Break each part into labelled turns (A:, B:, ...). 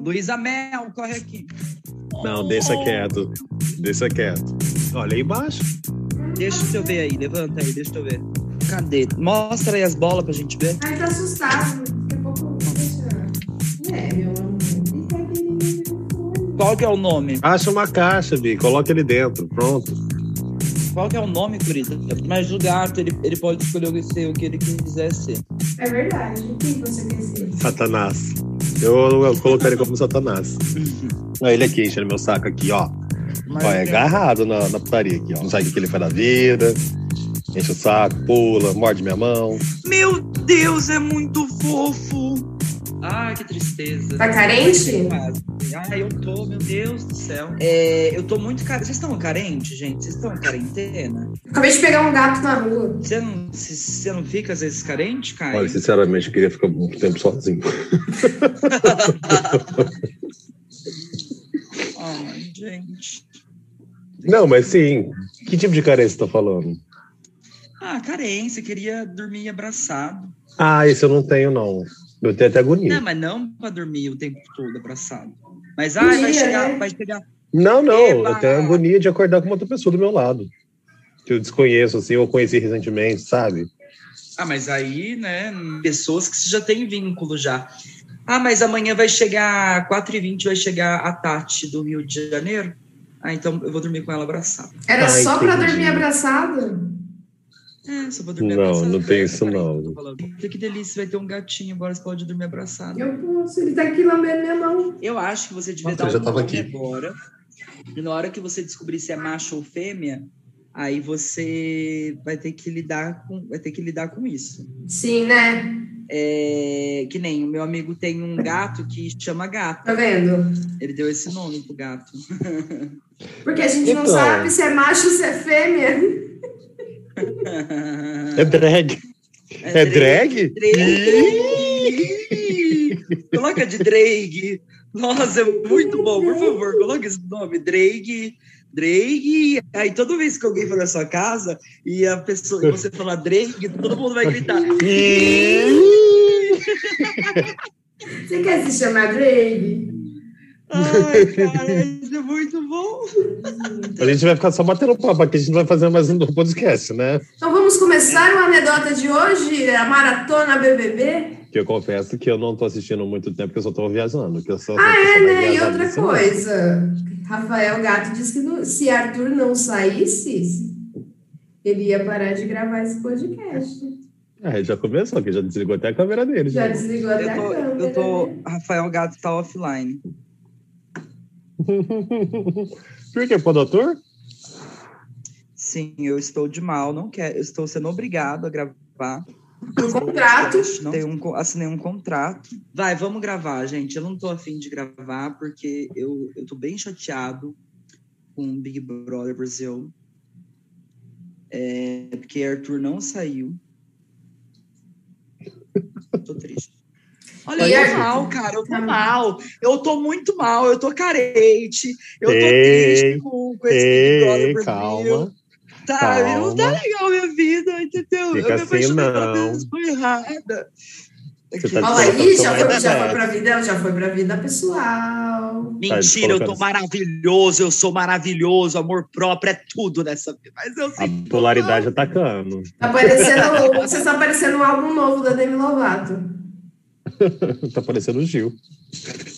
A: Luísa Mel, corre aqui.
B: Não, deixa quieto. Deixa quieto. Olha aí embaixo.
A: Deixa eu ver aí, levanta aí, deixa eu ver. Cadê? Mostra aí as bolas pra gente ver.
C: Ai, tá assustado. Daqui a pouco deixa. É, meu amor.
A: Qual que é o nome?
B: Acha uma caixa, Bi. Coloca ele dentro. Pronto.
A: Qual que é o nome, Curita? Mas o gato, ele, ele pode escolher ser o que ele quiser ser.
C: É verdade. O que você quer ser?
B: Satanás. Eu, eu colocaria como Satanás. Olha ele aqui, enchendo meu saco aqui, ó.
A: Mas
B: Ó, é agarrado na, na putaria aqui, ó. Não sabe o que ele faz da vida. Enche o saco, pula, morde minha mão.
A: Meu Deus, é muito fofo. Ai, que tristeza.
C: Tá carente?
A: Ai, eu tô, meu Deus do céu. É, eu tô muito carente. Vocês estão carentes, gente? Vocês estão em quarentena?
C: Acabei de pegar um gato na rua.
A: Você não, você não fica às vezes carente, Caio?
B: Olha, sinceramente, eu queria ficar muito tempo sozinho.
A: Ai, gente.
B: Não, mas sim. Que tipo de carência você tá falando?
A: Ah, carência, queria dormir abraçado.
B: Ah, isso eu não tenho, não. Eu tenho até agonia.
A: Não, mas não pra dormir o tempo todo abraçado. Mas ai, vai
C: Dia,
A: chegar,
C: né?
A: vai chegar.
B: Não, não.
A: Eba!
B: Eu tenho agonia de acordar com uma outra pessoa do meu lado. Que eu desconheço, assim, ou conheci recentemente, sabe?
A: Ah, mas aí, né, pessoas que já têm vínculo já. Ah, mas amanhã vai chegar, 4h20 vai chegar a Tati do Rio de Janeiro. Ah, então eu vou dormir com ela abraçada.
C: Era
B: Ah,
C: só pra
B: entendi.
C: dormir abraçado?
A: É, só vou dormir
B: Não,
A: abraçada.
B: não tem
A: É,
B: isso,
A: cara,
B: não.
A: eu tô falando. Que delícia, vai ter um gatinho, agora você pode dormir abraçado.
C: Eu posso. Ele tá aqui lambendo minha mão.
A: Eu acho que você devia
B: Nossa,
A: dar
B: já
A: um
B: tava aqui.
A: agora. E na hora que você descobrir se é macho ou fêmea, aí você vai ter que lidar com, vai ter que lidar com isso.
C: Sim, né?
A: É, que nem o meu amigo tem um gato que chama gato.
C: Tá vendo?
A: Ele deu esse nome pro gato.
C: Porque a gente não
B: Então.
C: sabe se é macho ou se é fêmea.
B: É drag. É drag?
A: Drake! Coloca de Drake. Nossa, é muito bom. Por favor, coloca esse nome. Drake. Drake. Aí toda vez que alguém for na sua casa e a pessoa e você falar Drake, todo mundo vai gritar.
C: Você quer se chamar Drake?
A: Ai, cara, isso é muito bom.
B: A gente vai ficar só batendo papo aqui, a gente vai fazer mais um podcast, né?
C: Então vamos começar o anedota de hoje, a maratona BBB.
B: Que eu confesso que eu não tô assistindo muito tempo, porque eu só tô viajando. Que eu só,
C: Ah, é, né? E outra coisa. Rafael Gato disse que no- se Arthur não saísse, ele ia parar de gravar esse podcast.
B: Ah, já começou, que já desligou até a câmera dele.
C: Já
B: Já.
C: desligou até
A: Eu tô,
C: a câmera.
A: eu tô.
C: né?
A: Rafael Gato tá offline.
B: Por quê? Pô, doutor?
A: Sim, eu estou de mal, não quero. Estou sendo obrigado a gravar.
C: Um contrato.
A: Não tenho um, assinei um contrato. Vai, vamos gravar, gente. Eu não tô afim de gravar porque eu, eu tô bem chateado com o Big Brother Brasil. É, porque Arthur não saiu. Tô triste. Olha, eu tô mal, cara. Eu tô
C: Tá
A: mal. Eu tô muito mal. Eu tô carente. Eu tô
B: Ei,
A: triste com, com esse Big Brother
B: Ei,
A: Brasil.
B: calma.
A: Não tá
B: Calma.
A: legal a minha vida, entendeu?
B: Fica
A: eu me
B: assim,
A: apaixonei pela
B: não.
A: pessoa errada.
B: Tá
C: Olha ih, já foi, já foi pra vida, já foi pra vida pessoal.
A: Mentira, eu tô maravilhoso, eu sou maravilhoso, amor próprio é tudo nessa vida. Mas eu
B: A polaridade atacando.
C: Tá parecendo, você tá parecendo um álbum novo da Demi Lovato.
B: tá parecendo o Gil.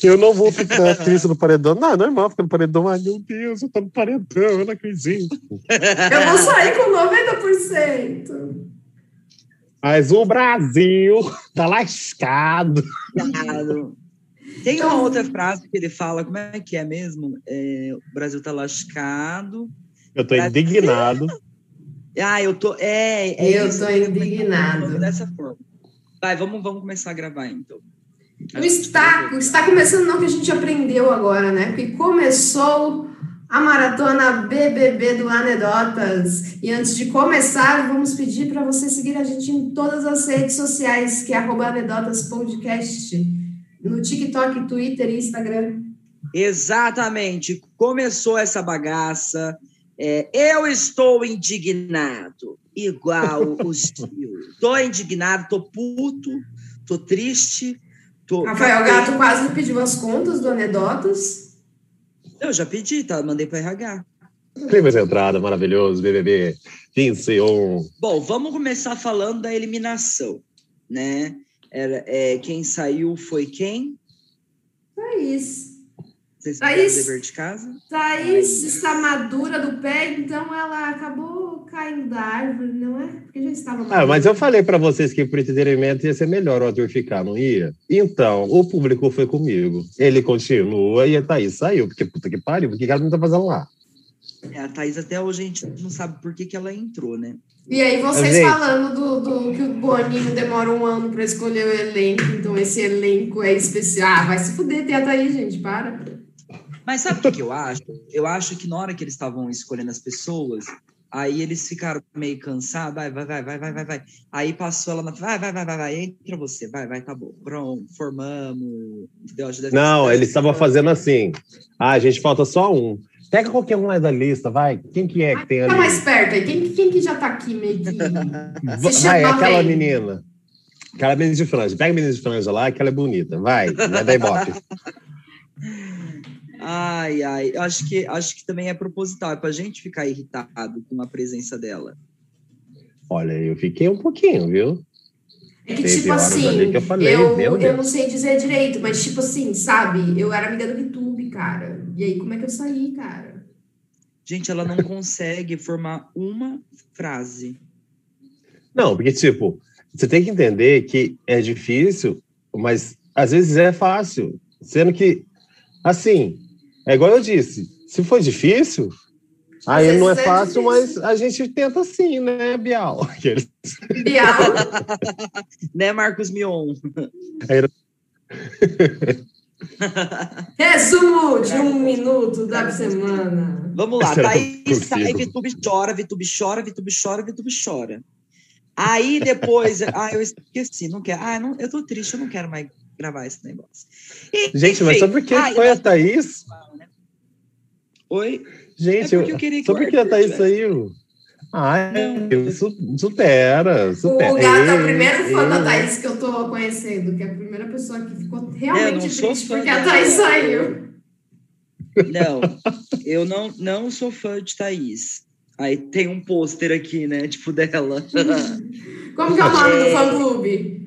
B: Eu não vou ficar triste no paredão. Não, é normal ficar no paredão. Ai, meu Deus, eu tô no paredão, eu não acredito.
C: Eu vou sair com 90%.
B: Mas o Brasil tá lascado.
A: Claro. Tem uma outra frase que ele fala, como é que é mesmo? É, o Brasil tá lascado.
B: Eu tô indignado.
A: Ah, eu tô. É, é
C: Eu
A: isso
C: tô indignado.
A: Dessa forma. Vai, vamos, vamos começar a gravar então.
C: O está, está começando não que a gente aprendeu agora, né? Porque começou a maratona BBB do Anedotas. E antes de começar, vamos pedir para você seguir a gente em todas as redes sociais, que é arroba Anedotas Podcast, no TikTok, Twitter e Instagram.
A: Exatamente. Começou essa bagaça. É, eu estou indignado, igual o Gil. Tô indignado, tô puto, tô triste, Tô,
C: Rafael Gato quase pediu as contas do Anedotas.
A: Eu já pedi, tá? Mandei para RH.
B: Clima de entrada, maravilhoso, BBB 21.
A: Bom, vamos começar falando da eliminação, né? Era, é, quem saiu foi quem?
C: Thaís.
A: Vocês
C: Thaís.
A: o dever de casa?
C: Thaís está madura do pé, então ela acabou caindo da árvore, não é? Porque já estava madura.
B: Ah, mas eu falei pra vocês que pro entretenimento ia ser melhor o Arthur ficar, não ia? Então, o público foi comigo. Ele continua e a Thaís saiu, porque puta que pariu, o que ela não tá fazendo lá?
A: É, a Thaís até hoje a gente não sabe por que, que ela entrou, né?
C: E aí, vocês
B: Gente.
C: falando do, do que o Boninho demora um ano para escolher o elenco, então esse elenco é especial. Ah, vai se fuder, tenta aí, gente, para.
A: Mas sabe o que, que eu acho? Eu acho que na hora que eles estavam escolhendo as pessoas, aí eles ficaram meio cansados. Vai, vai, vai, vai, vai, vai, vai. Aí passou ela na. Vai, vai, vai, vai, vai. Entra você. Vai, vai, tá bom. Pronto, formamos. Entendeu? Acho que deve
B: Não, eles estavam fazendo assim. Ah, a gente falta só um. Pega qualquer um lá da lista, vai. Quem que é que tem
C: Fica
B: ali?
C: mais perto aí. Quem, quem que já tá aqui meio que.
B: Vai, aquela
C: bem.
B: menina. Aquela menina de franja. Pega a menina de franja lá, que ela é bonita. Vai, vai dar ibope.
A: Ai, ai. Acho que, acho que também é proposital. É pra gente ficar irritado com a presença dela.
B: Olha, eu fiquei um pouquinho, viu?
C: É que,
B: Teve
C: tipo assim,
B: que eu falei,
C: eu,
B: meu
C: eu não sei dizer direito, mas tipo assim, sabe? Eu era amiga do YouTube, cara. E aí, como é que eu saí, cara?
A: Gente, ela não consegue formar uma frase.
B: Não, porque, tipo, você tem que entender que é difícil, mas às vezes é fácil. Sendo que, assim, é igual eu disse, se for difícil, aí não é fácil,
C: difícil.
B: mas a gente tenta sim, né, Bial? Aqueles-
C: Bial.
A: Né, Marcos Mion?
C: Resumo de um minuto da semana.
A: Vamos lá. Thaís
B: consigo?
A: sai, Vitube chora, Vitube chora, Vitube chora, Vitube chora. Aí depois, ah, eu esqueci, não quero. Ah, não, eu tô triste, eu não quero mais gravar esse negócio. E,
B: Gente, mas
A: enfim,
B: sabe por que foi a Thaís?
A: Oi?
B: Gente,
A: É
B: eu,
A: eu queria que
B: só
A: o
B: porque a
A: Arthur
B: Thaís
A: tivesse.
B: saiu. Ai,
A: Não.
B: su- supera,
C: O
B: supera.
C: gato é o
B: Ei,
C: primeiro fã da Thaís que eu tô conhecendo, que é a primeira pessoa que ficou
A: eu
C: realmente
A: não sou
C: triste
A: fã
C: porque a. Thaís saiu.
A: Não, eu não, não sou fã de Thaís. Aí tem um pôster aqui, né? Tipo dela.
C: Como que é o nome do
A: É.
C: fã-clube?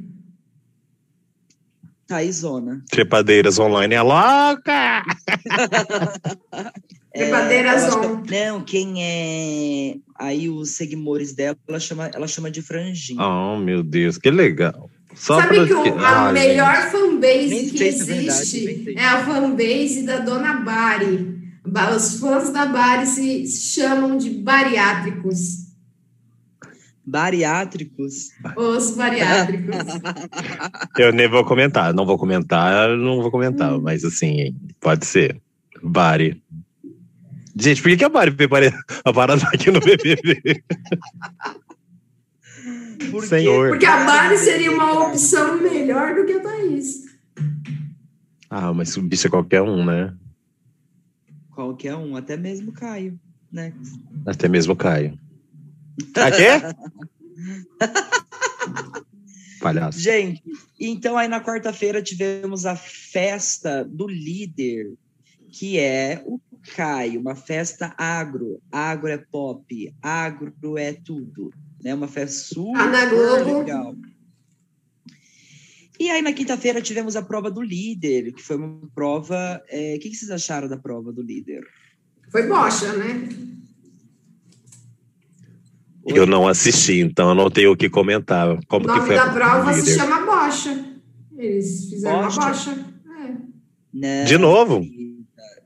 A: Thaísona.
B: Trepadeiras online é louca!
C: Trepadeiras
A: ela
C: on.
A: chama- Não, quem é. Aí os seguidores dela, ela chama, ela chama de franjinha.
B: Oh, meu Deus, que legal. Só
C: Sabe
B: pra-
C: que o- a
B: Ah,
C: melhor
A: Nem
C: fanbase que
A: sei se é verdade,
C: existe é a fanbase da Dona Bari. Ba- Os fãs da Bari se chamam de bariátricos.
A: Bariátricos.
C: Os bariátricos.
B: Eu nem vou comentar, não vou comentar, não vou comentar, mas assim, pode ser. Bari. Gente, por que, que a Bari foi pare- a parada aqui no BBB?
A: Por
B: Senhor.
C: Porque a Bari seria uma opção melhor do que a Thaís.
B: Ah, mas o bicho é qualquer um, né?
A: Qualquer um, até mesmo Caio, né?
B: Até mesmo o Caio. Ah, quê? Palhaço.
A: Gente, então aí na quarta-feira tivemos a festa do líder, que é o Caio, uma festa agro. Agro é pop, agro é tudo. Né? Uma festa super
C: Ah,
A: legal. E aí na quinta-feira tivemos a prova do líder, que foi uma prova. é, O que, que vocês acharam da prova do líder?
C: Foi bocha, né?
B: Eu não assisti, então eu não tenho o que comentar.
C: O
B: Como que
C: nome
B: foi
C: da
B: a
C: prova se
B: líder?
C: chama bocha. Eles fizeram
A: Bocha?
C: uma bocha. É.
A: Não,
B: De novo?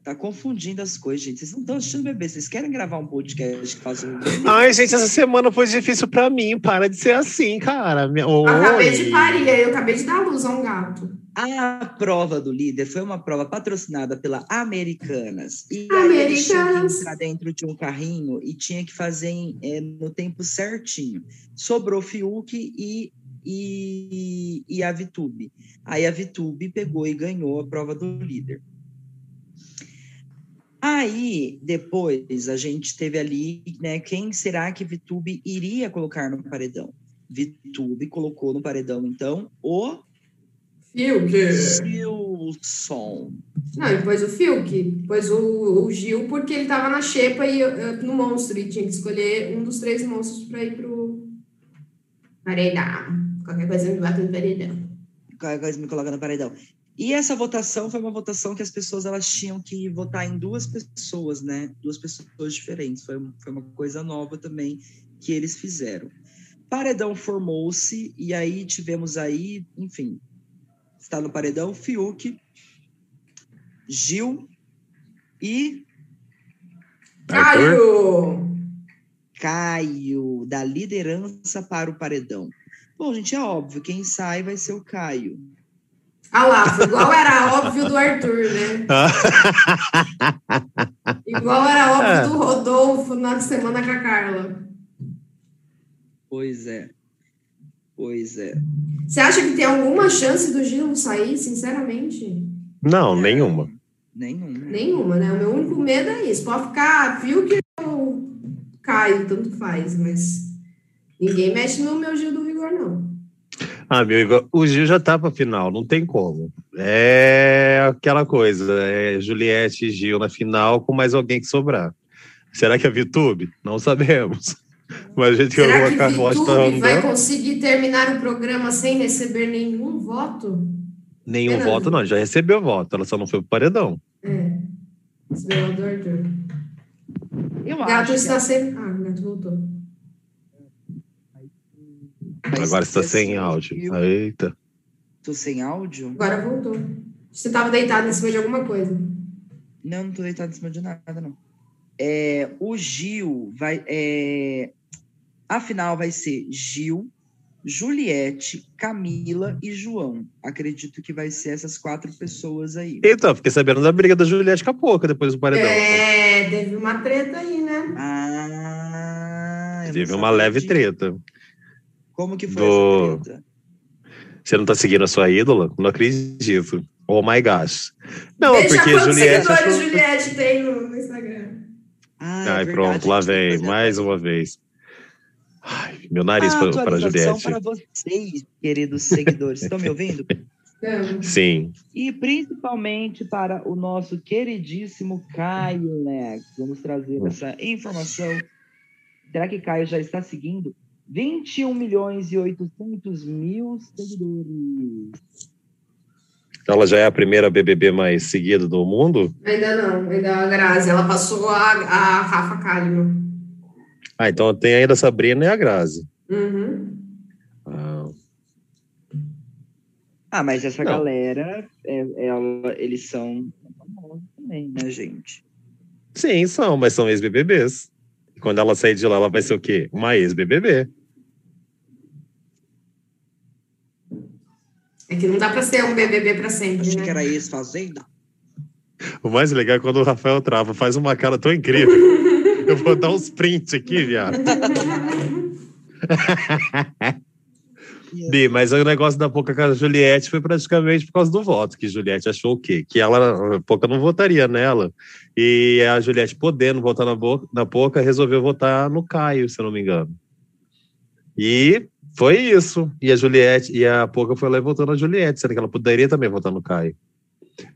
A: Tá confundindo as coisas, gente. Vocês não estão assistindo bebê. Vocês querem gravar um podcast que faça um.
B: Ai, gente, essa semana foi difícil pra mim. Para de ser assim, cara. Minha-
C: Eu acabei de parir, eu acabei de dar luz a um gato.
A: A prova do líder foi uma prova patrocinada pela Americanas. E aí
C: Americanas.
A: entrar dentro de um carrinho e tinha que fazer em- é, no tempo certinho. Sobrou Fiuk e, e, e a Vitube. Aí a Vitube pegou e ganhou a prova do líder. Aí, depois, a gente teve ali, né, quem será que Vitube iria colocar no paredão? Vitube colocou no paredão, então, o
C: Fiuk.
A: Gilson.
C: Não, e pôs o Fiuk. Pôs o, o Gil porque ele tava na xepa e uh, no monstro e tinha que escolher um dos três monstros pra ir pro paredão. Qualquer coisa me bate no paredão.
A: Qualquer coisa me coloca no paredão. E essa votação foi uma votação que as pessoas elas tinham que votar em duas pessoas, né? Duas pessoas diferentes. Foi, foi uma coisa nova também que eles fizeram. Paredão formou-se e aí tivemos aí, enfim, está no paredão Fiuk, Gil e
C: Caio!
A: Caio, da liderança para o paredão. Bom, gente, é óbvio, quem sai vai ser o Caio.
C: Ah lá, igual era óbvio do Arthur, né? igual era óbvio do Rodolfo na semana com a Carla.
A: Pois é. Pois é.
C: Você acha que tem alguma chance do Gil sair, sinceramente?
B: Não, nenhuma.
A: Nenhuma.
C: Nenhuma, né? O meu único medo é isso. Pode ficar Fiuk ou Caio, tanto faz, mas ninguém mexe no meu Gil do Vigor, não.
B: Ah, meu Igor, o Gil já tá pra final, não tem como. É aquela coisa, é Juliette e Gil na final com mais alguém que sobrar. Será que é VTube? Não sabemos. Mas a gente
C: Será que
B: colocar a
C: VTube vai conseguir terminar o programa sem receber nenhum voto?
B: Nenhum
C: Fernando.
B: voto, não. Já recebeu voto, ela só não foi pro paredão.
C: É. Do Arthur.
A: Eu
C: Gato
A: acho
C: está
A: que
C: sem. Ah, o gato voltou.
B: Agora está sem áudio.
A: Gil.
B: Eita.
A: Tô sem áudio?
C: Agora voltou. Você estava deitado em cima de alguma coisa.
A: Não, não tô deitado em cima de nada, não. É, o Gil vai. É, a final vai ser Gil, Juliette, Camila e João. Acredito que vai ser essas quatro pessoas aí.
B: Então, fiquei sabendo da briga da Juliette com a Poca depois do paredão.
C: É, teve uma treta aí, né?
A: Ah,
B: Teve uma leve
A: disso.
B: treta.
A: Como que foi
B: Do-
A: essa treta?
B: Você não tá seguindo a sua ídola? Não acredito. Oh my gosh. Não,
C: Veja
B: porque
C: quantos
B: Juliette.
C: seguidores
B: achou-
C: Juliette tem no, Instagram.
A: Ah, é
B: Ai,
A: verdade,
B: pronto, lá vem, mais uma vez. Ai, meu nariz
A: a
B: para para Juliette.
A: para vocês, queridos seguidores. Estão me ouvindo?
B: Sim.
A: E principalmente para o nosso queridíssimo Caio Nex. Vamos trazer essa informação. Será que Caio já está seguindo? 21 milhões e 800 mil seguidores.
B: Ela já é a primeira BBB mais seguida do mundo?
C: ainda não, ainda a Grazi. Ela passou a, a Rafa Kalimann.
B: Ah, então tem ainda a Sabrina e a Grazi.
C: Uhum.
B: Ah,
A: Ah, mas essa
B: Não.
A: galera, é, ela- eles são famosos também, né, gente?
B: sim, são, mas são ex-BBBs. Quando ela sair de lá, ela vai ser o quê? Uma ex-BBB.
C: É que não dá pra ser um BBB pra sempre,
A: Achei
C: né?
A: que era ex-fazenda.
B: O mais legal é quando o Rafael trava, faz uma cara tão incrível. Eu vou dar uns prints aqui, viado. Bi, mas o negócio da Poca com a Juliette foi praticamente por causa do voto, que Juliette achou o quê? Que ela, a Poca não votaria nela. E a Juliette, podendo votar na, Boca, na Poca, resolveu votar no Caio, se eu não me engano. E foi isso. E a Juliette, e a Poca foi lá e votou na Juliette, sendo que ela poderia também votar no Caio.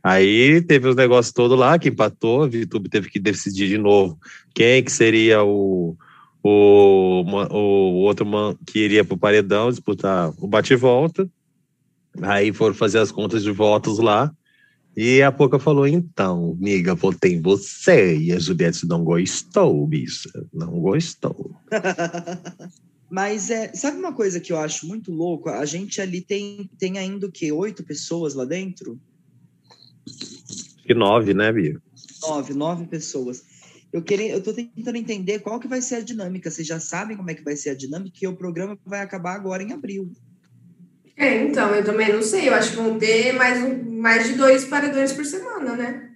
B: Aí teve os negócios todos lá, que empatou, a VTube teve que decidir de novo quem que seria o, o, o outro man, que iria para o paredão disputar o bate-volta. Aí foram fazer as contas de votos lá. E a Poca falou: então, amiga, votei em você. E a Juliette não gostou, bicha. Não gostou.
A: Mas é, sabe uma coisa que eu acho muito louco? A gente ali tem, tem ainda o quê? Oito pessoas lá dentro?
B: Que nove, né, Bia?
A: Nove, nove pessoas. Eu queria, eu tô tentando entender qual que vai ser a dinâmica. Vocês já sabem como é que vai ser a dinâmica, que o programa vai acabar agora em abril.
C: É, então, eu também não sei. Eu acho que vão ter mais, um- mais de dois paredões por semana, né?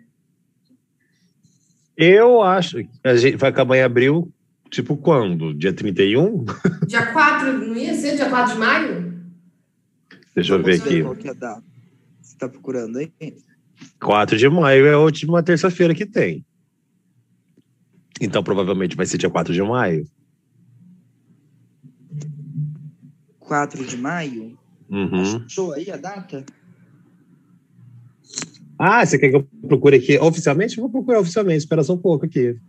B: Eu acho que a gente vai acabar em abril, tipo quando? Dia 31?
C: Dia 4, não ia ser dia 4 de maio?
B: Deixa eu ver aqui.
A: qual que é a data. Você tá procurando aí?
B: 4 de maio é a última terça-feira que tem. Então, provavelmente vai ser dia 4 de maio.
A: 4 de maio?
B: Uhum.
A: Achou aí a data?
B: Ah, você quer que eu procure aqui oficialmente? Vou procurar oficialmente, espera só um pouco aqui.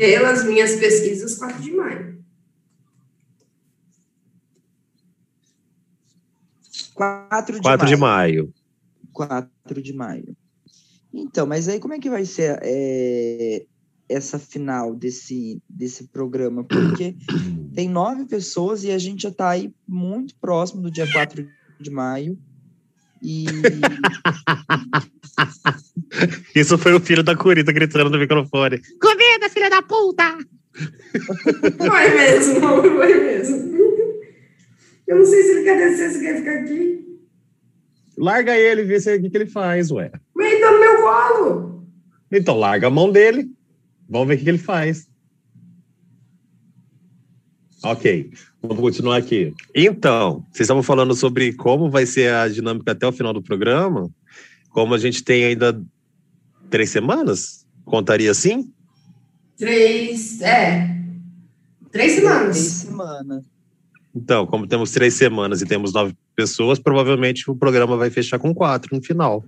C: Pelas minhas pesquisas, 4 de maio.
A: 4 de
B: 4
A: maio.
B: de maio.
A: 4 de maio. Então, mas aí como é que vai ser é, essa final desse, desse programa? Porque tem nove pessoas e a gente já está aí muito próximo do dia 4 de maio. E
B: Isso foi o filho da Curita gritando no microfone.
D: Comida, filha da puta!
C: Foi mesmo, foi mesmo. Eu não sei se ele quer descer, se quer ficar aqui.
B: Larga ele e vê se- o que, que ele faz, ué.
C: Mas ele tá no meu colo.
B: Então larga a mão dele. Vamos ver o que, que ele faz. Ok, vamos continuar aqui. Então, vocês estavam falando sobre como vai ser a dinâmica até o final do programa. Como a gente tem ainda três semanas, contaria assim?
C: Três, é. Três
A: três
C: semanas.
A: semanas.
B: Então, como temos três semanas e temos nove pessoas, provavelmente o programa vai fechar com quatro no final.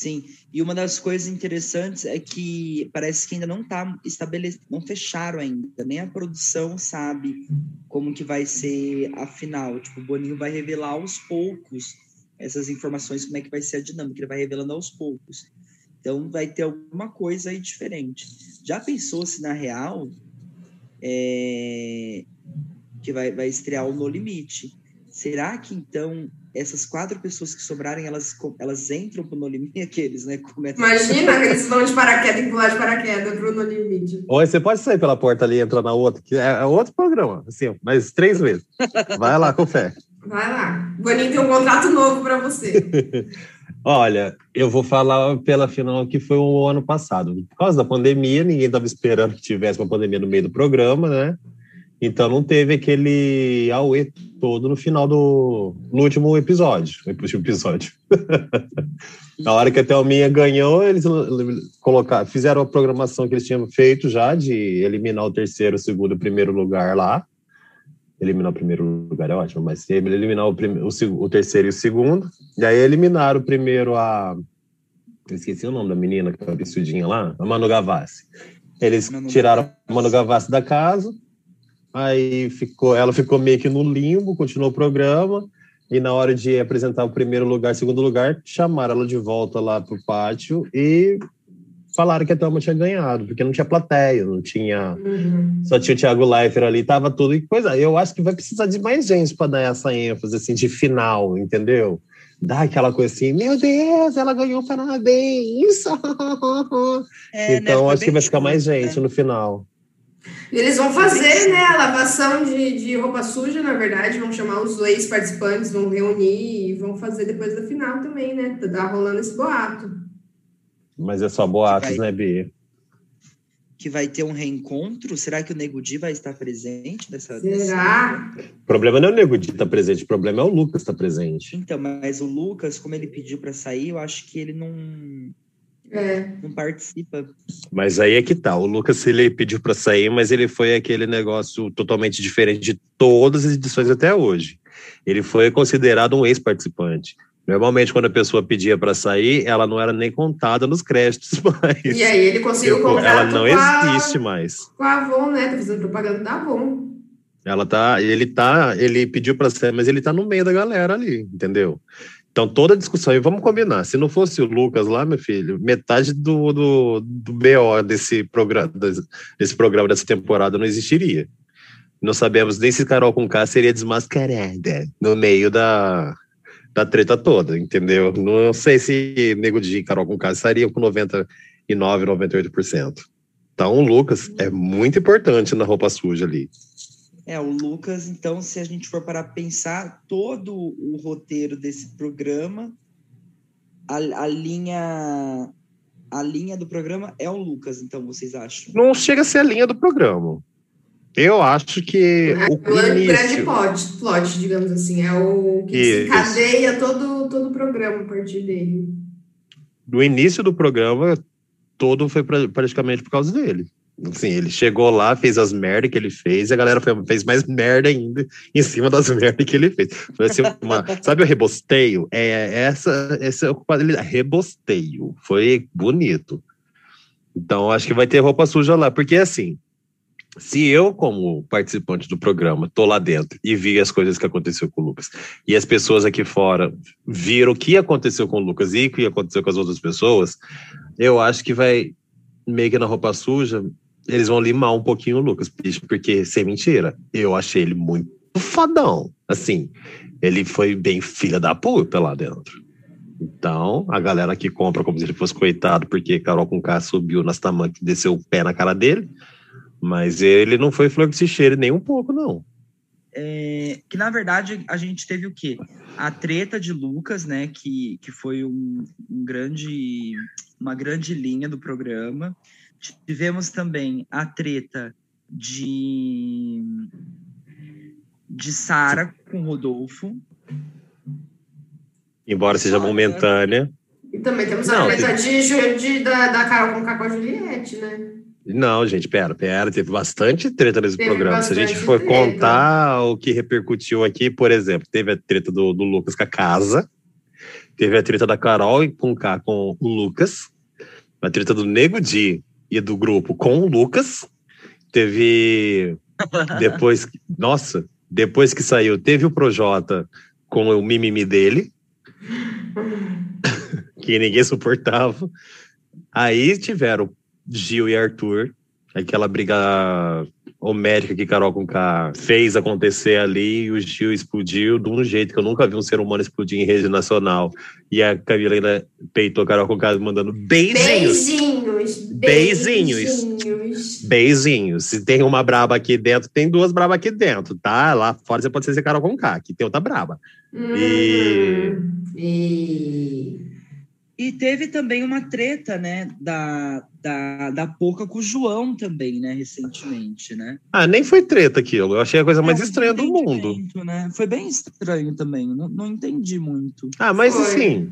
A: Sim. E uma das coisas interessantes é que parece que ainda não está estabelecido, não fecharam ainda, nem a produção sabe como que vai ser a final. Tipo, o Boninho vai revelar aos poucos essas informações, como é que vai ser a dinâmica, ele vai revelando aos poucos. Então vai ter alguma coisa aí diferente. Já pensou se na real é, que vai, vai estrear o No Limite? Será que então essas quatro pessoas que sobrarem, elas, elas entram pro No Limite, aqueles, né?
C: Imagina que eles vão de paraquedas e pular de paraquedas pro No Limite.
B: Ou você pode sair pela porta ali e entrar na outra, que é é outro programa, assim, mas três vezes. Vai lá com fé.
C: Vai lá. O Boninho tem um contrato novo pra você.
B: Olha, eu vou falar pela final que foi o ano passado. Por causa da pandemia, ninguém estava esperando que tivesse uma pandemia no meio do programa, né? Então não teve aquele auê todo no final do no último episódio. No último episódio. Na hora que a Thelminha ganhou, eles colocaram, fizeram a programação que eles tinham feito já de eliminar o terceiro, o segundo e o primeiro lugar lá. Eliminar o primeiro lugar é ótimo, mas eliminar o, o, o terceiro e o segundo. E aí eliminaram primeiro a. Esqueci o nome da menina, que é a absurdinha lá, a Manu Gavassi. Eles
A: Manu
B: tiraram a
A: Gavassi.
B: Manu Gavassi da casa, aí ficou, ela ficou meio que no limbo, continuou o programa, e na hora de apresentar o primeiro lugar, segundo lugar, chamaram ela de volta lá pro pátio e falaram que a Thelma tinha ganhado, porque não tinha plateia, não tinha
C: Uhum.
B: só tinha o Thiago Leifert ali, tava tudo e coisa. Eu acho que vai precisar de mais gente para dar essa ênfase assim de final, entendeu? Dar aquela coisa assim, meu Deus, ela ganhou parabéns.
A: É, né,
B: então
A: foi
B: acho que vai ficar mais
A: curto, né?
B: gente no final.
C: E Eles vão fazer, né, a lavação de, de roupa suja, na verdade, vão chamar os ex-participantes, vão reunir e vão fazer depois da final também, né? Tá rolando esse boato.
B: Mas é só boatos,
A: Vai.
B: né, Bi?
A: Que vai ter um reencontro? Será que o Nego Di vai estar presente dessa
C: Será?
B: O problema não é o Nego Di estar presente, o problema é o Lucas estar presente.
A: Então, mas o Lucas, como ele pediu para sair, eu acho que ele não,
C: É.
A: não participa.
B: Mas aí é que tá. O Lucas ele pediu para sair, mas ele foi aquele negócio totalmente diferente de todas as edições até hoje. Ele foi considerado um ex-participante. Normalmente, quando a pessoa pedia para sair, ela não era nem contada nos créditos mais.
C: E aí ele conseguiu contrato
B: ela não
C: com a,
B: existe mais.
C: com a Avon, né? Tá fazendo propaganda da Avon.
B: Ela tá, ele tá, ele pediu para sair, mas ele tá no meio da galera ali, entendeu? Então toda a discussão, e vamos combinar, se não fosse o Lucas lá, meu filho, metade do, do, do BO desse programa, desse programa dessa temporada não existiria. Não sabemos nem se Carol com K seria desmascarada no meio da, da treta toda, entendeu? Não sei se Nego Di e Carol com K estariam com 99, 98%. Então o Lucas é muito importante na roupa suja ali.
A: É, o Lucas, então, se a gente for para pensar todo o roteiro desse programa, a, a linha a linha do programa é o Lucas, então, vocês acham?
B: não chega a ser a linha do programa. Eu acho que
C: É o grande
B: início.
C: plot, plot, digamos assim. É o que
B: Isso.
C: desencadeia todo, todo o programa a partir dele.
B: Do início do programa, todo foi pra- praticamente por causa dele. Assim, ele chegou lá, fez as merdas que ele fez, e a galera foi- fez mais merda ainda em cima das merdas que ele fez. Foi assim, uma- sabe o rebosteio? É essa, é o culpado dele. Rebosteio. Foi bonito. Então, acho que vai ter roupa suja lá, porque assim, se eu, como participante do programa, tô lá dentro e vi as coisas que aconteceu com o Lucas, e as pessoas aqui fora viram o que aconteceu com o Lucas e o que aconteceu com as outras pessoas, eu acho que vai meio que na roupa suja, eles vão limar um pouquinho o Lucas, porque sem mentira, eu achei ele muito fodão. Assim, ele foi bem filha da puta lá dentro. Então, a galera que compra como se ele fosse coitado, porque Carol com K subiu nas tamanhas e desceu o pé na cara dele. Mas ele não foi flor que se cheire nem um pouco, não.
A: É, que na verdade a gente teve o quê? A treta de Lucas, né? Que, que foi um, um grande, uma grande linha do programa. Tivemos também a treta de de Sara com Rodolfo.
B: Embora seja momentânea.
C: E também temos a
B: Não,
C: treta de, Ju- de- da, da Carol com K com a Juliette, né?
B: Não, gente, pera, pera, teve bastante treta nesse
C: Teve
B: programa. Se a gente for
C: treta.
B: contar o que repercutiu aqui, por exemplo, teve a treta do, do Lucas com a casa, teve a treta da Carol e com com o Lucas, a treta do Nego Di e do grupo com o Lucas, teve depois, nossa, depois que saiu, teve o Projota com o mimimi dele, que ninguém suportava. Aí tiveram Gil e Arthur, aquela briga homérica que Carol com K fez acontecer ali, e o Gil explodiu de um jeito que eu nunca vi um ser humano explodir em rede nacional. E a Camila ainda peitou a Carol com K mandando beijinhos.
C: Beijinhos.
B: Beijinhos.
C: Beijinhos.
B: Se tem uma braba aqui dentro, tem duas braba aqui dentro, tá? Lá fora você pode ser Carol com K, aqui tem outra braba.
C: Hum. E...
A: E teve também uma treta, né? Da, da, da Poca com o João também, né? Recentemente, né?
B: Ah, nem foi treta aquilo. Eu achei a coisa mais
A: É,
B: estranha do mundo.
A: Né? Foi bem estranho também. Não, não entendi muito.
B: Ah, mas
C: Foi.
B: assim,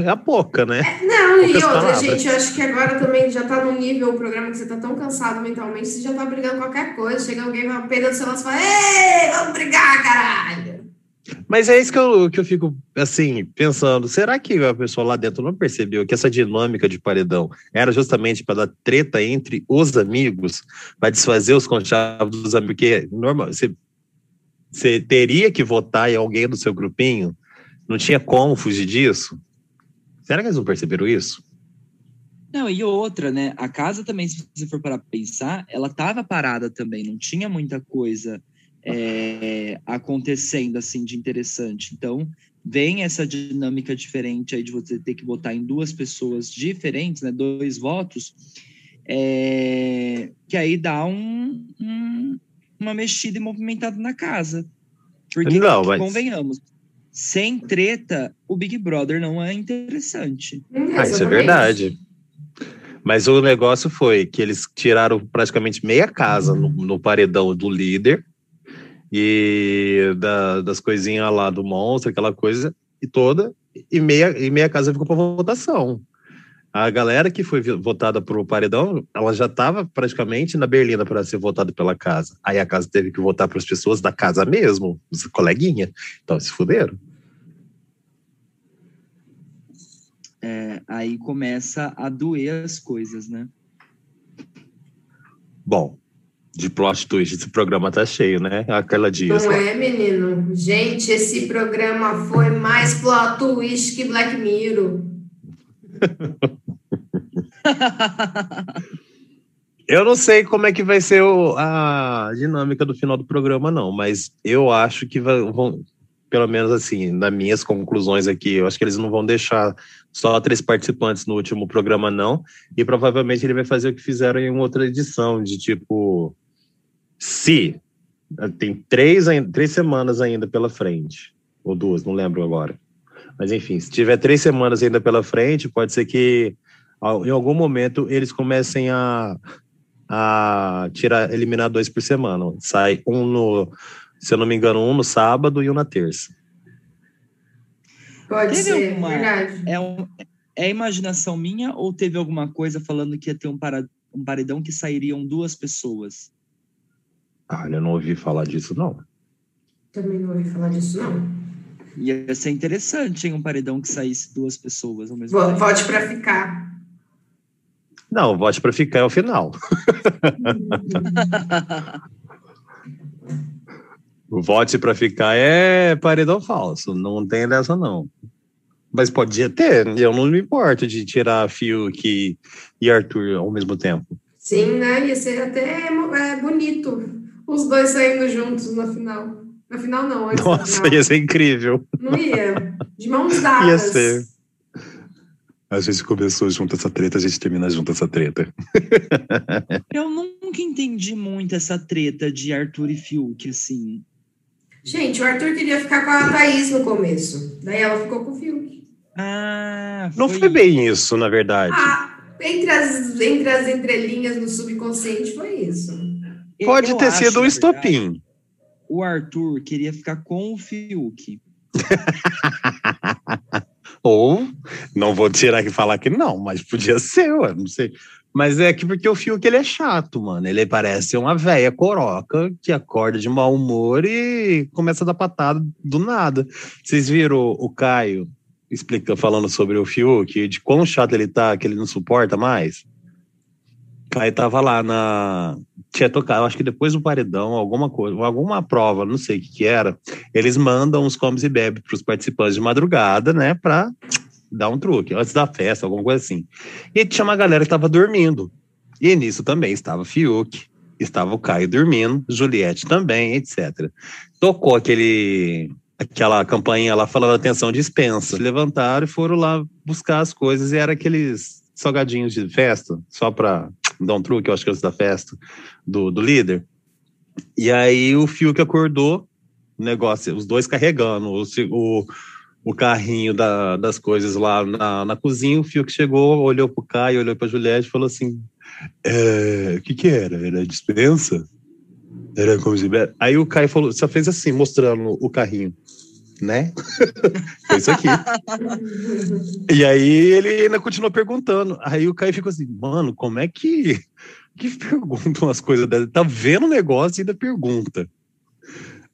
B: é a pouca, né?
C: Não, e
B: Poucas
C: outra,
B: palavras.
C: gente, eu acho que agora também já tá num nível o programa que você tá tão cansado mentalmente, você já tá brigando qualquer coisa. Chega alguém, peidar do seu lado e fala, ei, vamos brigar, caralho!
B: Mas é isso que eu, que eu fico, assim, pensando. Será que a pessoa lá dentro não percebeu que essa dinâmica de paredão era justamente para dar treta entre os amigos, para desfazer os conchavos dos amigos? Porque normal, você, você teria que votar em alguém do seu grupinho? Não tinha como fugir disso? Será que eles não perceberam isso?
A: Não, e outra, né? A casa também, se você for para pensar, ela tava parada também, não tinha muita coisa é, acontecendo assim de interessante. Então, vem essa dinâmica diferente aí de você ter que votar em duas pessoas diferentes, né? Dois votos, é, que aí dá um, um- uma mexida e movimentada na casa. Porque,
B: Não, mas-
A: convenhamos, sem treta, o Big Brother não é interessante.
B: Ah, isso é verdade. Mas o negócio foi que eles tiraram praticamente meia casa no, no paredão do líder e da- das coisinhas lá do monstro, aquela coisa e toda, e meia, e meia casa ficou para votação. A galera que foi votada pro paredão, ela já estava praticamente na berlinda para ser votada pela casa. Aí a casa teve que votar para as pessoas da casa mesmo, os coleguinha. Então se fuderam.
A: É, aí começa a doer as coisas, né?
B: Bom, de plot twist, esse programa tá cheio, né? Aquela Dias.
C: Não é, menino? Gente, esse programa foi mais plot twist que Black Mirror.
B: Eu não sei como é que vai ser o- a dinâmica do final do programa, não, mas eu acho que vai- vão, pelo menos assim, nas minhas conclusões aqui, eu acho que eles não vão deixar só três participantes no último programa, não, e provavelmente ele vai fazer o que fizeram em outra edição, de tipo, se tem três, três semanas ainda pela frente, ou duas, não lembro agora. Mas enfim, se tiver três semanas ainda pela frente, pode ser que em algum momento eles comecem a, a tirar, eliminar dois por semana. Sai um no, se eu não me engano, um no sábado e um na terça.
C: Pode
A: Teve
C: ser,
A: alguma-
C: verdade.
A: É, um, é imaginação minha ou teve alguma coisa falando que ia ter um para, um paredão que sairiam duas pessoas.
B: Ah, eu não ouvi falar disso, não.
C: Também não ouvi falar disso, não.
A: Ia ser interessante, hein, um paredão que saísse duas pessoas ao mesmo tempo.
C: Vote pra ficar.
B: Não, vote para ficar é o final. O vote para ficar é paredão falso, não tem dessa não. Mas podia ter, eu não me importo de tirar Fiuk e Arthur ao mesmo tempo.
C: Sim, né? Ia ser até é, bonito. Os dois saindo juntos na final. Na final, não. Antes
B: Nossa,
C: final.
B: ia ser incrível.
C: Não ia. De mãos dadas.
B: Ia ser. A gente começou junto essa treta, a gente termina junto essa treta.
A: Eu nunca entendi muito essa treta de Arthur e Fiuk, assim.
C: Gente, o Arthur queria ficar com a Thaís no começo. Daí ela ficou com o Fiuk.
A: Ah,
B: Não foi bem isso, na verdade.
C: Ah, entre as, entre as entrelinhas no subconsciente foi isso.
B: Pode ter
A: acho,
B: sido um estopim.
A: O Arthur queria ficar com o Fiuk.
B: Ou, não vou tirar aqui e falar que não, mas podia ser, ué, não sei. Mas é que porque o Fiuk ele é chato, mano. Ele parece uma velha coroca que acorda de mau humor e começa a dar patada do nada. Vocês viram o Caio explica, falando sobre o Fiuk, de quão chato ele tá, que ele não suporta mais? Caio tava lá na. Tinha tocado, acho que depois do paredão, alguma coisa, alguma prova, não sei o que, que era. Eles mandam os comes e bebe para os participantes de madrugada, né? Pra dar um truque, antes da festa, alguma coisa assim. E tinha uma galera que tava dormindo. E nisso também estava Fiuk, estava o Caio dormindo, Juliette também, etc. Tocou aquele aquela campanha lá falando atenção dispensa. Levantaram e foram lá buscar as coisas e era aqueles salgadinhos de festa, só para dar um truque, eu acho que antes da festa, do, do líder. E aí o Fiuk acordou, o negócio, os dois carregando o, o, o carrinho da- das coisas lá na, na cozinha. O Fiuk chegou, olhou pro Caio, olhou pra Juliette e falou assim: "É, O que que era? Era dispensa? Era como se. Aí o Caio falou, só fez assim, mostrando o carrinho, né? Foi isso aqui. E aí ele ainda continuou perguntando. Aí o Caio ficou assim, mano, como é que, que perguntam as coisas dela? Tá vendo o negócio e ainda pergunta.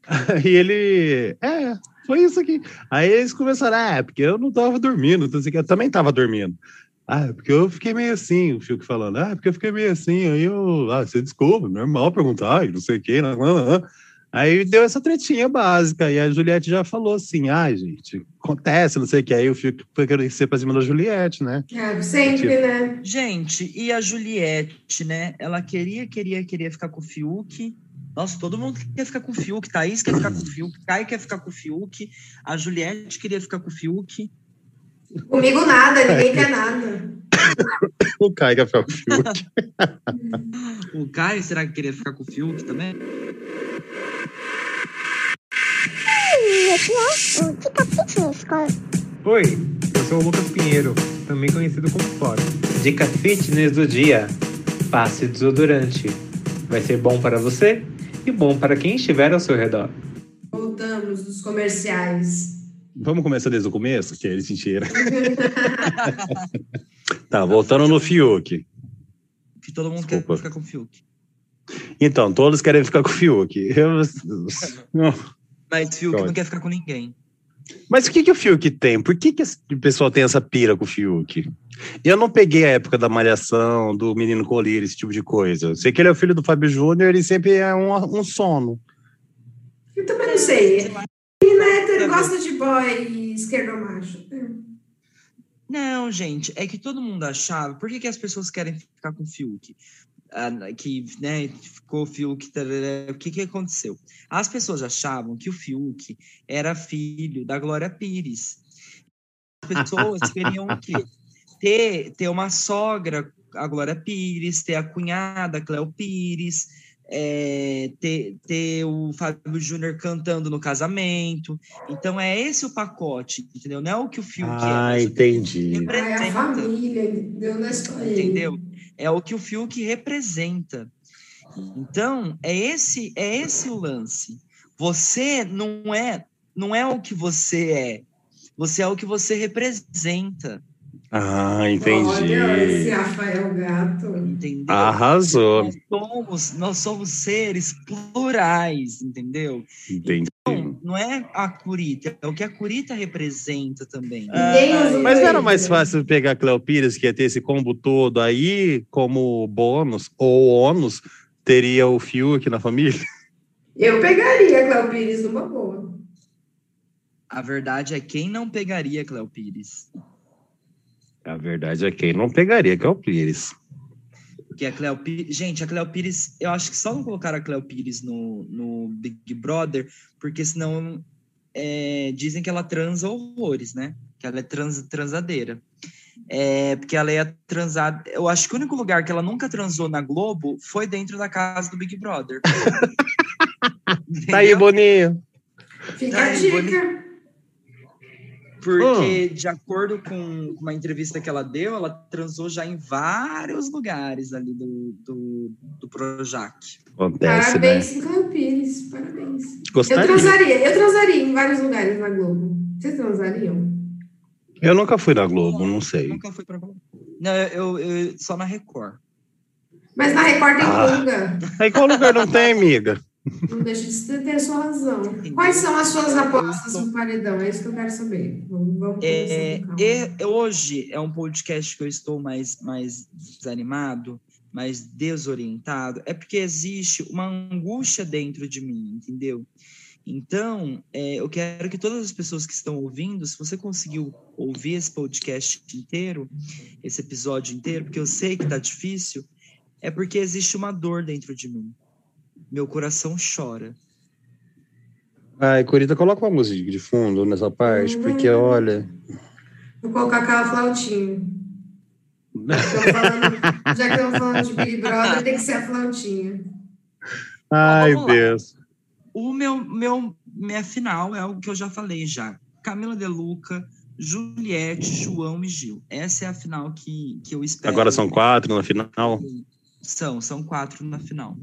B: Aí ele, é, foi isso aqui. Aí eles começaram, ah, é porque eu não tava dormindo, eu também tava dormindo. Ah, é porque eu fiquei meio assim, o Fiuk falando, ah, é porque eu fiquei meio assim, aí eu, ah, você desculpa, normal perguntar, e não sei o quê, não, não, não. Aí deu essa tretinha básica, e a Juliette já falou assim, ah, gente, acontece, não sei o que, aí o Fiuk foi querer ser pra cima da Juliette, né?
C: É, sempre, né?
A: Gente, e a Juliette, né? Ela queria, queria, queria ficar com o Fiuk. Nossa, todo mundo quer ficar com o Fiuk. Thaís quer ficar com o Fiuk. Caio quer ficar com o Fiuk. A Juliette queria ficar com o Fiuk.
C: Comigo nada, ninguém quer nada.
B: O Caio quer ficar com o Fiuk.
A: O Caio, será que queria ficar com o Fiuk também?
E: Oi, eu sou o Lucas Pinheiro, também conhecido como Fora. Dica fitness do dia: passe desodorante. Vai ser bom para você e bom para quem estiver ao seu redor.
C: Voltamos dos comerciais.
B: Vamos começar desde o começo, que eles sentiram. tá, voltando no Fiuk.
A: Que todo mundo
B: Desculpa.
A: quer ficar com o Fiuk.
B: Então, todos querem ficar com o Fiuk. Eu-
A: Mas Fiuk
B: Pronto.
A: não quer ficar com ninguém.
B: Mas o que, que o Fiuk tem? Por que, que o pessoal tem essa pira com o Fiuk? Eu não peguei a época da malhação, do menino colírio, esse tipo de coisa. Eu sei que ele é o filho do Fábio Júnior, ele sempre é um, um sono.
C: Eu também não sei. Menina hétero gosta de boy esquerdomacho.
A: Não, gente, é que todo mundo achava. Por que, que as pessoas querem ficar com o Fiuk? Ah, que, né, ficou o Fiuk. tarará, O que, que aconteceu? As pessoas achavam que o Fiuk era filho da Glória Pires. As pessoas queriam o quê? Ter, ter uma sogra, a Glória Pires, ter a cunhada, a Cleo Pires, é, ter, ter o Fábio Júnior cantando no casamento. Então é esse o pacote, entendeu? Não é o que o Fiuk é.
B: Ah,
A: que
B: entendi.
C: Ai, a
A: representa.
C: família, deu na história.
A: Entendeu? É o que o Fiuk representa. Então, é esse é esse o lance. Você não é não é o que você é. Você é o que você representa.
B: Ah, entendi.
C: Olha esse Rafael Gato.
A: Entendeu?
B: Arrasou.
A: Nós somos, nós somos seres plurais, entendeu?
B: Entendi.
A: Não é a Curita, é o que a Curita representa também.
C: Usa
B: Mas não era mais fácil pegar Cleo Pires, que ia ter esse combo todo aí, como bônus ou ônus, teria o Fiuk na família?
C: Eu pegaria a Cléo Pires numa boa.
A: A verdade é quem não pegaria Cléo Pires.
B: A verdade é quem não pegaria Cleo Pires.
A: Porque a Cleo Pires. Gente, a Cleo Pires, eu acho que só não colocaram a Cleo Pires no, no Big Brother, porque senão é, dizem que ela transa horrores, né? Que ela é trans, transadeira. É, porque ela ia transar. Eu acho que o único lugar que ela nunca transou na Globo foi dentro da casa do Big Brother.
B: Tá aí? Boninho.
C: Fica
A: Ai,
C: a dica.
A: Porque, de acordo com uma entrevista que ela deu, ela transou já em vários lugares ali do, do, do Projac.
B: Acontece,
C: Parabéns,
B: né?
C: Pires. Parabéns. Eu
B: Gostaria.
C: transaria. Eu transaria em vários lugares na Globo. Vocês transariam?
B: Eu nunca fui na Globo, não sei.
A: Nunca fui pra Globo. Não, eu, eu- só na Record.
C: Mas na Record tem
B: Ah.
C: pulga.
B: Aí qual lugar não tem, amiga?
C: Não deixa de ter a sua razão. Quais são as suas apostas no paredão? É isso que eu quero saber. Vamos, vamos
A: É, e- hoje é um podcast que eu estou mais, mais desanimado, mais desorientado. É porque existe uma angústia dentro de mim, entendeu? Então, é, eu quero que todas as pessoas que estão ouvindo, se você conseguiu ouvir esse podcast inteiro, esse episódio inteiro, porque eu sei que tá difícil, é porque existe uma dor dentro de mim. Meu coração chora.
B: Ai, Corita, coloca uma música de fundo nessa parte, porque olha.
C: Vou colocar aquela flautinha. Já que estamos falando- Já que estamos falando de Big Brother, tem que ser a flautinha.
B: Ai,
A: lá.
B: Deus.
A: O meu, meu, minha final é o que eu já falei já. Camila De Luca, Juliette, João e Gil. Essa é a final que, que eu espero.
B: Agora são quatro na final.
A: São, são quatro na final.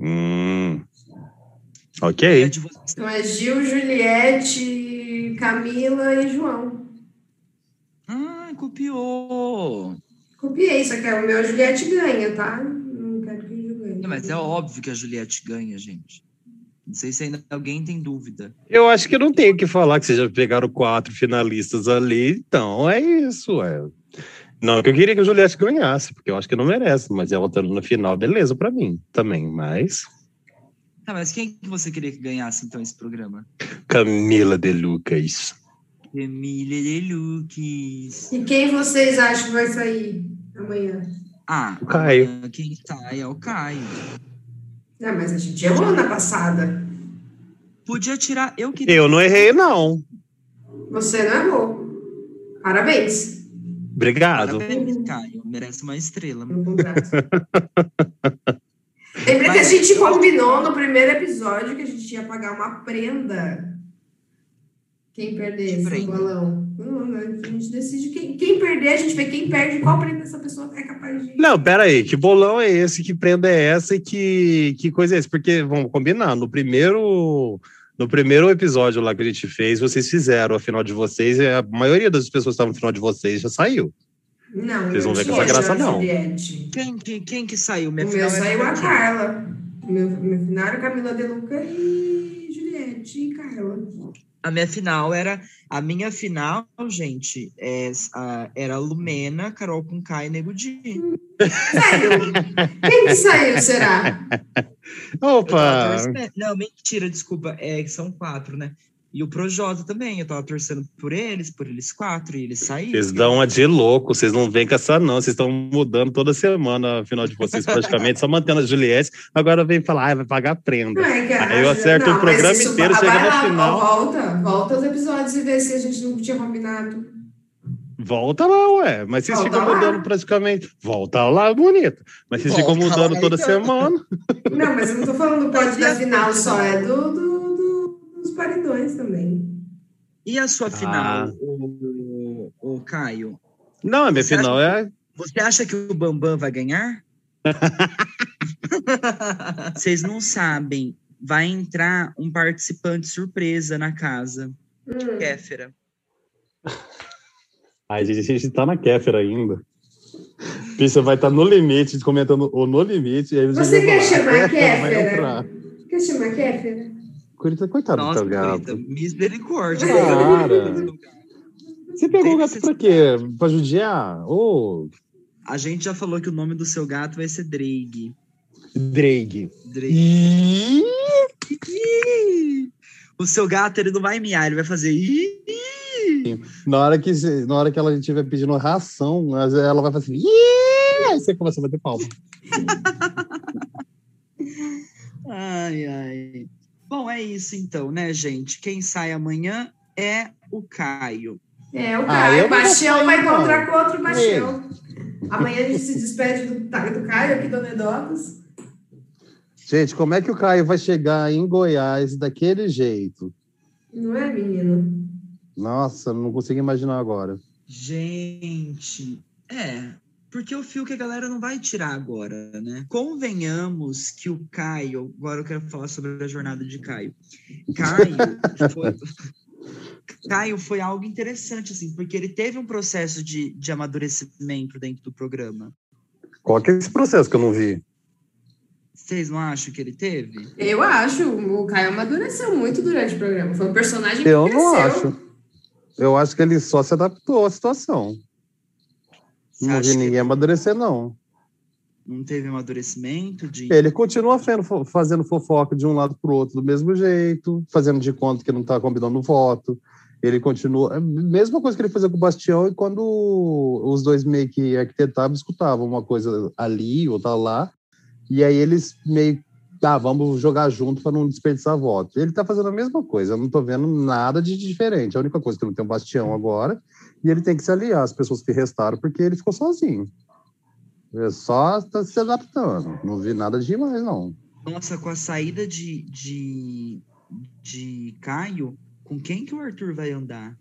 B: Hum. Ok.
C: Então é Gil, Juliette, Camila e João.
A: Ah, copiou.
C: Copiei, só que o meu Juliette ganha, tá? Não quero que o Gil ganhe.
A: Não, mas é óbvio que a Juliette ganha, gente. Não sei se ainda alguém tem dúvida.
B: Eu acho que não tenho o que falar que vocês já pegaram quatro finalistas ali, então é isso. É. Não, que eu queria que a Juliette ganhasse, porque eu acho que não merece, mas ela estando na final, beleza pra mim também. Mas
A: Tá, mas quem que você queria que ganhasse então esse programa?
B: Camila de Lucas.
A: Emília de Lucas.
C: E quem vocês acham que vai sair amanhã?
A: Ah,
B: O Caio.
A: amanhã Quem sai é o Caio.
C: Ah, mas a gente errou na passada.
A: Podia tirar. Eu queria.
B: Eu não errei, não.
C: Você não errou. Parabéns.
B: Obrigado.
A: Parabéns, Caio. Merece uma estrela.
C: Lembra que a gente combinou no primeiro episódio que a gente ia pagar uma prenda. Quem perdesse o bolão. Não, não, a gente decide quem, quem perder, a gente vê quem perde, qual prenda essa pessoa é capaz de.
B: Não, pera aí, que bolão é esse? Que prenda é essa e que, que coisa é essa? Porque, vamos combinar, no primeiro, no primeiro episódio lá que a gente fez, vocês fizeram a final de vocês e a maioria das pessoas que estavam no final de vocês já saiu.
C: Não,
B: Vocês
C: não
B: vão ver com essa graça, não.
C: Juliette.
A: Quem, que- quem que saiu?
C: O
A: Minha
C: meu
A: final era
C: saiu a
A: quem?
C: Carla. O meu, meu final era Camila De Luca e Juliette e Carla.
A: A minha final era. A minha final, gente, é, a- era Lumena, Carol com e Nego Di.
C: Saiu. Quem que saiu, será?
B: Opa!
A: torcendo- Não, mentira, desculpa. É que são quatro, né? E o Projota também. Eu tava torcendo por eles, por eles quatro, e eles saíram.
B: Vocês dão uma de louco, vocês não vêm com essa, não. Vocês estão mudando toda semana a final de vocês, praticamente, só mantendo a Juliette. Agora vem falar, ah, vai pagar prenda.
C: Não, é
B: Aí eu
C: a-
B: acerto o
C: mas
B: programa inteiro, chega na
C: lá,
B: final.
C: Volta, volta os episódios e vê se a gente não tinha combinado.
B: Volta lá, ué. Mas vocês
C: Volta
B: ficam
C: lá.
B: mudando praticamente. Volta lá, bonito. Mas vocês ficam
A: Volta
B: mudando
A: lá,
B: toda
A: então.
B: semana.
C: Não, mas eu não tô falando do pódio da
A: a
C: final só, é do, do- do- dos paredões também.
A: E a sua final,
B: Ah.
A: o, o Caio?
B: Não, a minha
A: Você
B: final é.
A: Você acha que o Bambam vai ganhar? Vocês não sabem. Vai entrar um participante surpresa na casa.
C: Hum.
A: Kéfera.
B: A gente tá na Kéfera ainda. Bicha vai estar no limite, comentando o no limite. e aí
C: Você quer
B: falar,
C: chamar
B: "Ah, Kéfera vai
C: Kéfera?"
B: entrar.
C: Quer chamar Kéfera?
B: Curita, coitado
A: Nossa,
B: do teu gato.
A: Curita, misericórdia.
B: Cara. Você pegou o gato pra quê? Pra judiar? Ô,
A: A gente já falou que o nome do seu gato vai ser Drake.
B: Drake.
A: Drake. O seu gato, ele não vai miar, ele vai fazer. Ih!
B: Na hora que, na hora que ela estiver pedindo ração, ela vai fazer assim. Aí você começa a bater palma.
A: Ai, ai. Bom, é isso então, né, gente? Quem sai amanhã é o Caio.
C: É, o
B: Ah,
C: Caio.
B: eu
C: o Bastião vai encontrar com outro Bastião. Amanhã a gente se despede do, do Caio aqui do Anedotas.
B: Gente, como é que o Caio vai chegar em Goiás daquele jeito?
C: Não é, menino?
B: Nossa, não consigo imaginar agora.
A: Gente, é. Porque o fio que a galera não vai tirar agora, né? Convenhamos que o Caio. Agora eu quero falar sobre a jornada de Caio. Caio foi. Caio foi algo interessante, assim, porque ele teve um processo de, de amadurecimento dentro do programa.
B: Qual que é esse processo que eu não vi?
A: Vocês não acham que ele teve?
C: Eu acho. O Caio amadureceu muito durante o programa. Foi um personagem que
B: Eu
C: cresceu.
B: não acho. Eu acho que ele só se adaptou à situação. Não vi
A: que
B: ninguém amadurecer, não.
A: não teve amadurecimento de.
B: Ele continua fazendo, fo- fazendo fofoca de um lado pro outro do mesmo jeito, fazendo de conta que não tá combinando o voto. Ele continua. é Mesma coisa que ele fazia com o Bastião e quando os dois meio que arquitetavam, escutavam uma coisa ali, outra lá. E aí eles meio. Tá, vamos jogar junto para não desperdiçar voto. Ele tá fazendo a mesma coisa, eu não tô vendo nada de diferente. A única coisa é que não tem o Bastião agora, e ele tem que se aliar às pessoas que restaram, porque ele ficou sozinho. Ele só tá se adaptando. Não vi nada demais, não.
A: Nossa, com a saída de, de, de Caio, com quem que o Arthur vai andar?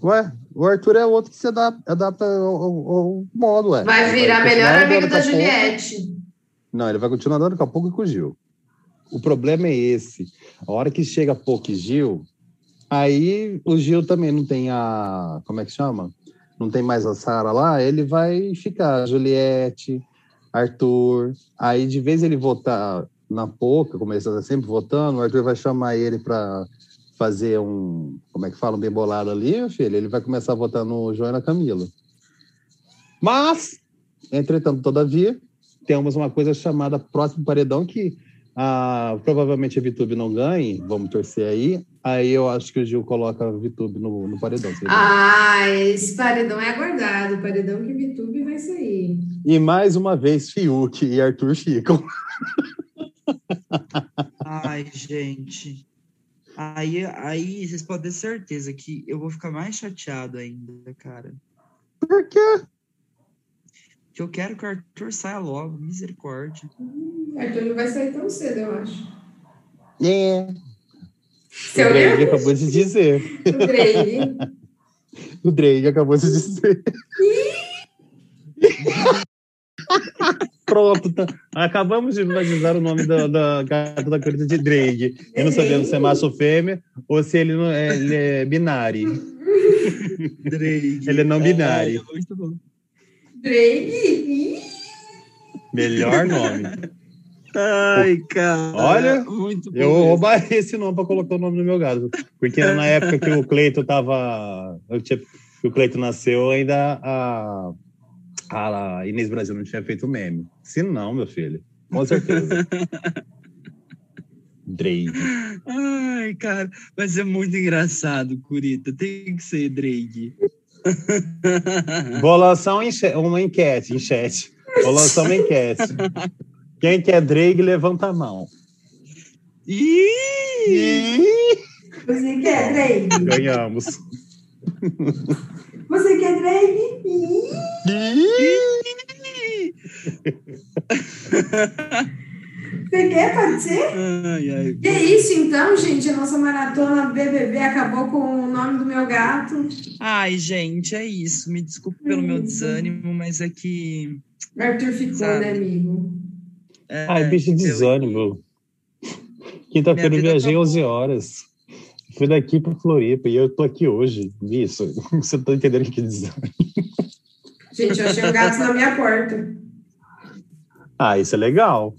B: Ué, o Arthur é outro que se adapta, adapta ao, ao- ao modo, ué.
C: Vai virar
B: continuar
C: melhor amigo da
B: pouco. Não, ele vai continuar andando com a pouco e com o Gil. O problema é esse. A hora que chega pouco e Gil, aí o Gil também não tem a. Como é que chama? Não tem mais a Sara lá, ele vai ficar Juliette, Arthur. Aí de vez ele votar na pouca, como ele está sempre votando, o Arthur vai chamar ele para fazer um. Como é que fala? Um bem bolado ali, filho. Ele vai começar a votar no João e na Camila. Mas, entretanto, todavia, temos uma coisa chamada próximo paredão que ah, provavelmente a Vitube não ganhe, vamos torcer aí. Aí eu acho que o Gil coloca a Vitube no, no paredão.
C: Ah, esse paredão é aguardado. O paredão que VTube vai sair.
B: E mais uma vez, Fiuk e Arthur ficam.
A: Ai, gente. Aí, aí vocês podem ter certeza que eu vou ficar mais chateado ainda, cara.
B: Por quê?
A: Que eu quero que o Arthur saia logo, misericórdia.
C: Arthur não vai sair tão cedo, eu acho.
B: É. O
C: Seu
B: Drake
C: erro?
B: acabou de dizer.
C: O Drake.
B: O Drake acabou de dizer. Pronto, tá. acabamos de batizar o nome da, da gata da corrida de Drake. E não sabemos se é macho ou fêmea ou se ele, não é, ele é binário.
A: Drake.
B: Ele é não binário.
A: Ai, muito bom.
C: Drake.
B: Melhor nome.
A: Ai, cara.
B: Olha,
A: muito.
B: Eu
A: mesmo.
B: roubaria esse nome para colocar o nome do meu gado. Porque na época que o Cleito tava. tinha- que o Cleito nasceu, ainda a, a Inês Brasil não tinha feito meme. Se não, meu filho. Com certeza. Drake.
A: Ai, cara, vai ser muito engraçado, Curita. Tem que ser Drake.
B: Vou lançar um uma enquete chat. Vou lançar uma enquete. Quem quer Drake, levanta a mão.
A: Ih,
C: Você quer Drake?
B: ganhamos.
C: Você quer Drake?
B: Ih,
C: Você quer, pode ser?
A: Ai, ai.
C: E é isso então, gente. A nossa maratona BBB acabou com o nome do meu gato.
A: Ai, gente, é isso. Me desculpe pelo meu desânimo, mas é que.
C: Arthur ficou,
A: Sabe.
C: né, amigo?
A: é,
B: Ai, bicho
A: eu-
B: desânimo. Quinta-feira eu
A: vida
B: viajei
A: acabou.
B: 11 horas. fui daqui para Floripa e eu tô aqui hoje. Isso. Você não tá entendendo o que dizer.
C: Gente, eu achei um gato na minha porta.
B: Ah, isso é legal.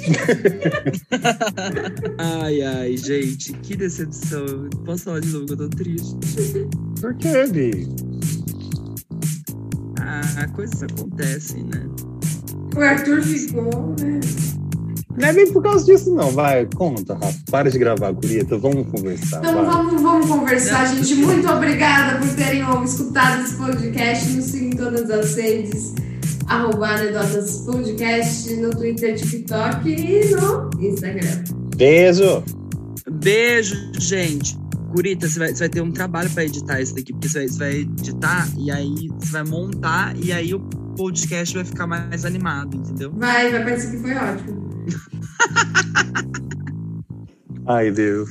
A: Ai, ai, gente, que decepção. Posso falar de novo que eu tô triste?
B: Por quê, Bi?
A: Ah, coisas acontecem, né?
C: O Arthur ficou, né?
B: Não é bem por causa disso, não. Vai, conta, Rafa. Para de gravar, Gurita. Vamos conversar.
C: Então
B: vai.
C: vamos, vamos conversar, gente. Muito obrigada por terem escutado esse podcast. Nos sigam em todas as redes. Arroba Anedotas Podcast no Twitter, TikTok e no Instagram.
B: Beijo.
A: Beijo, gente. Gurita, você vai, você vai ter um trabalho pra editar isso daqui, porque você vai, você vai editar e aí você vai montar e aí o podcast vai ficar mais animado, entendeu?
C: Vai, vai parecer que foi ótimo.
B: Ai, Deus.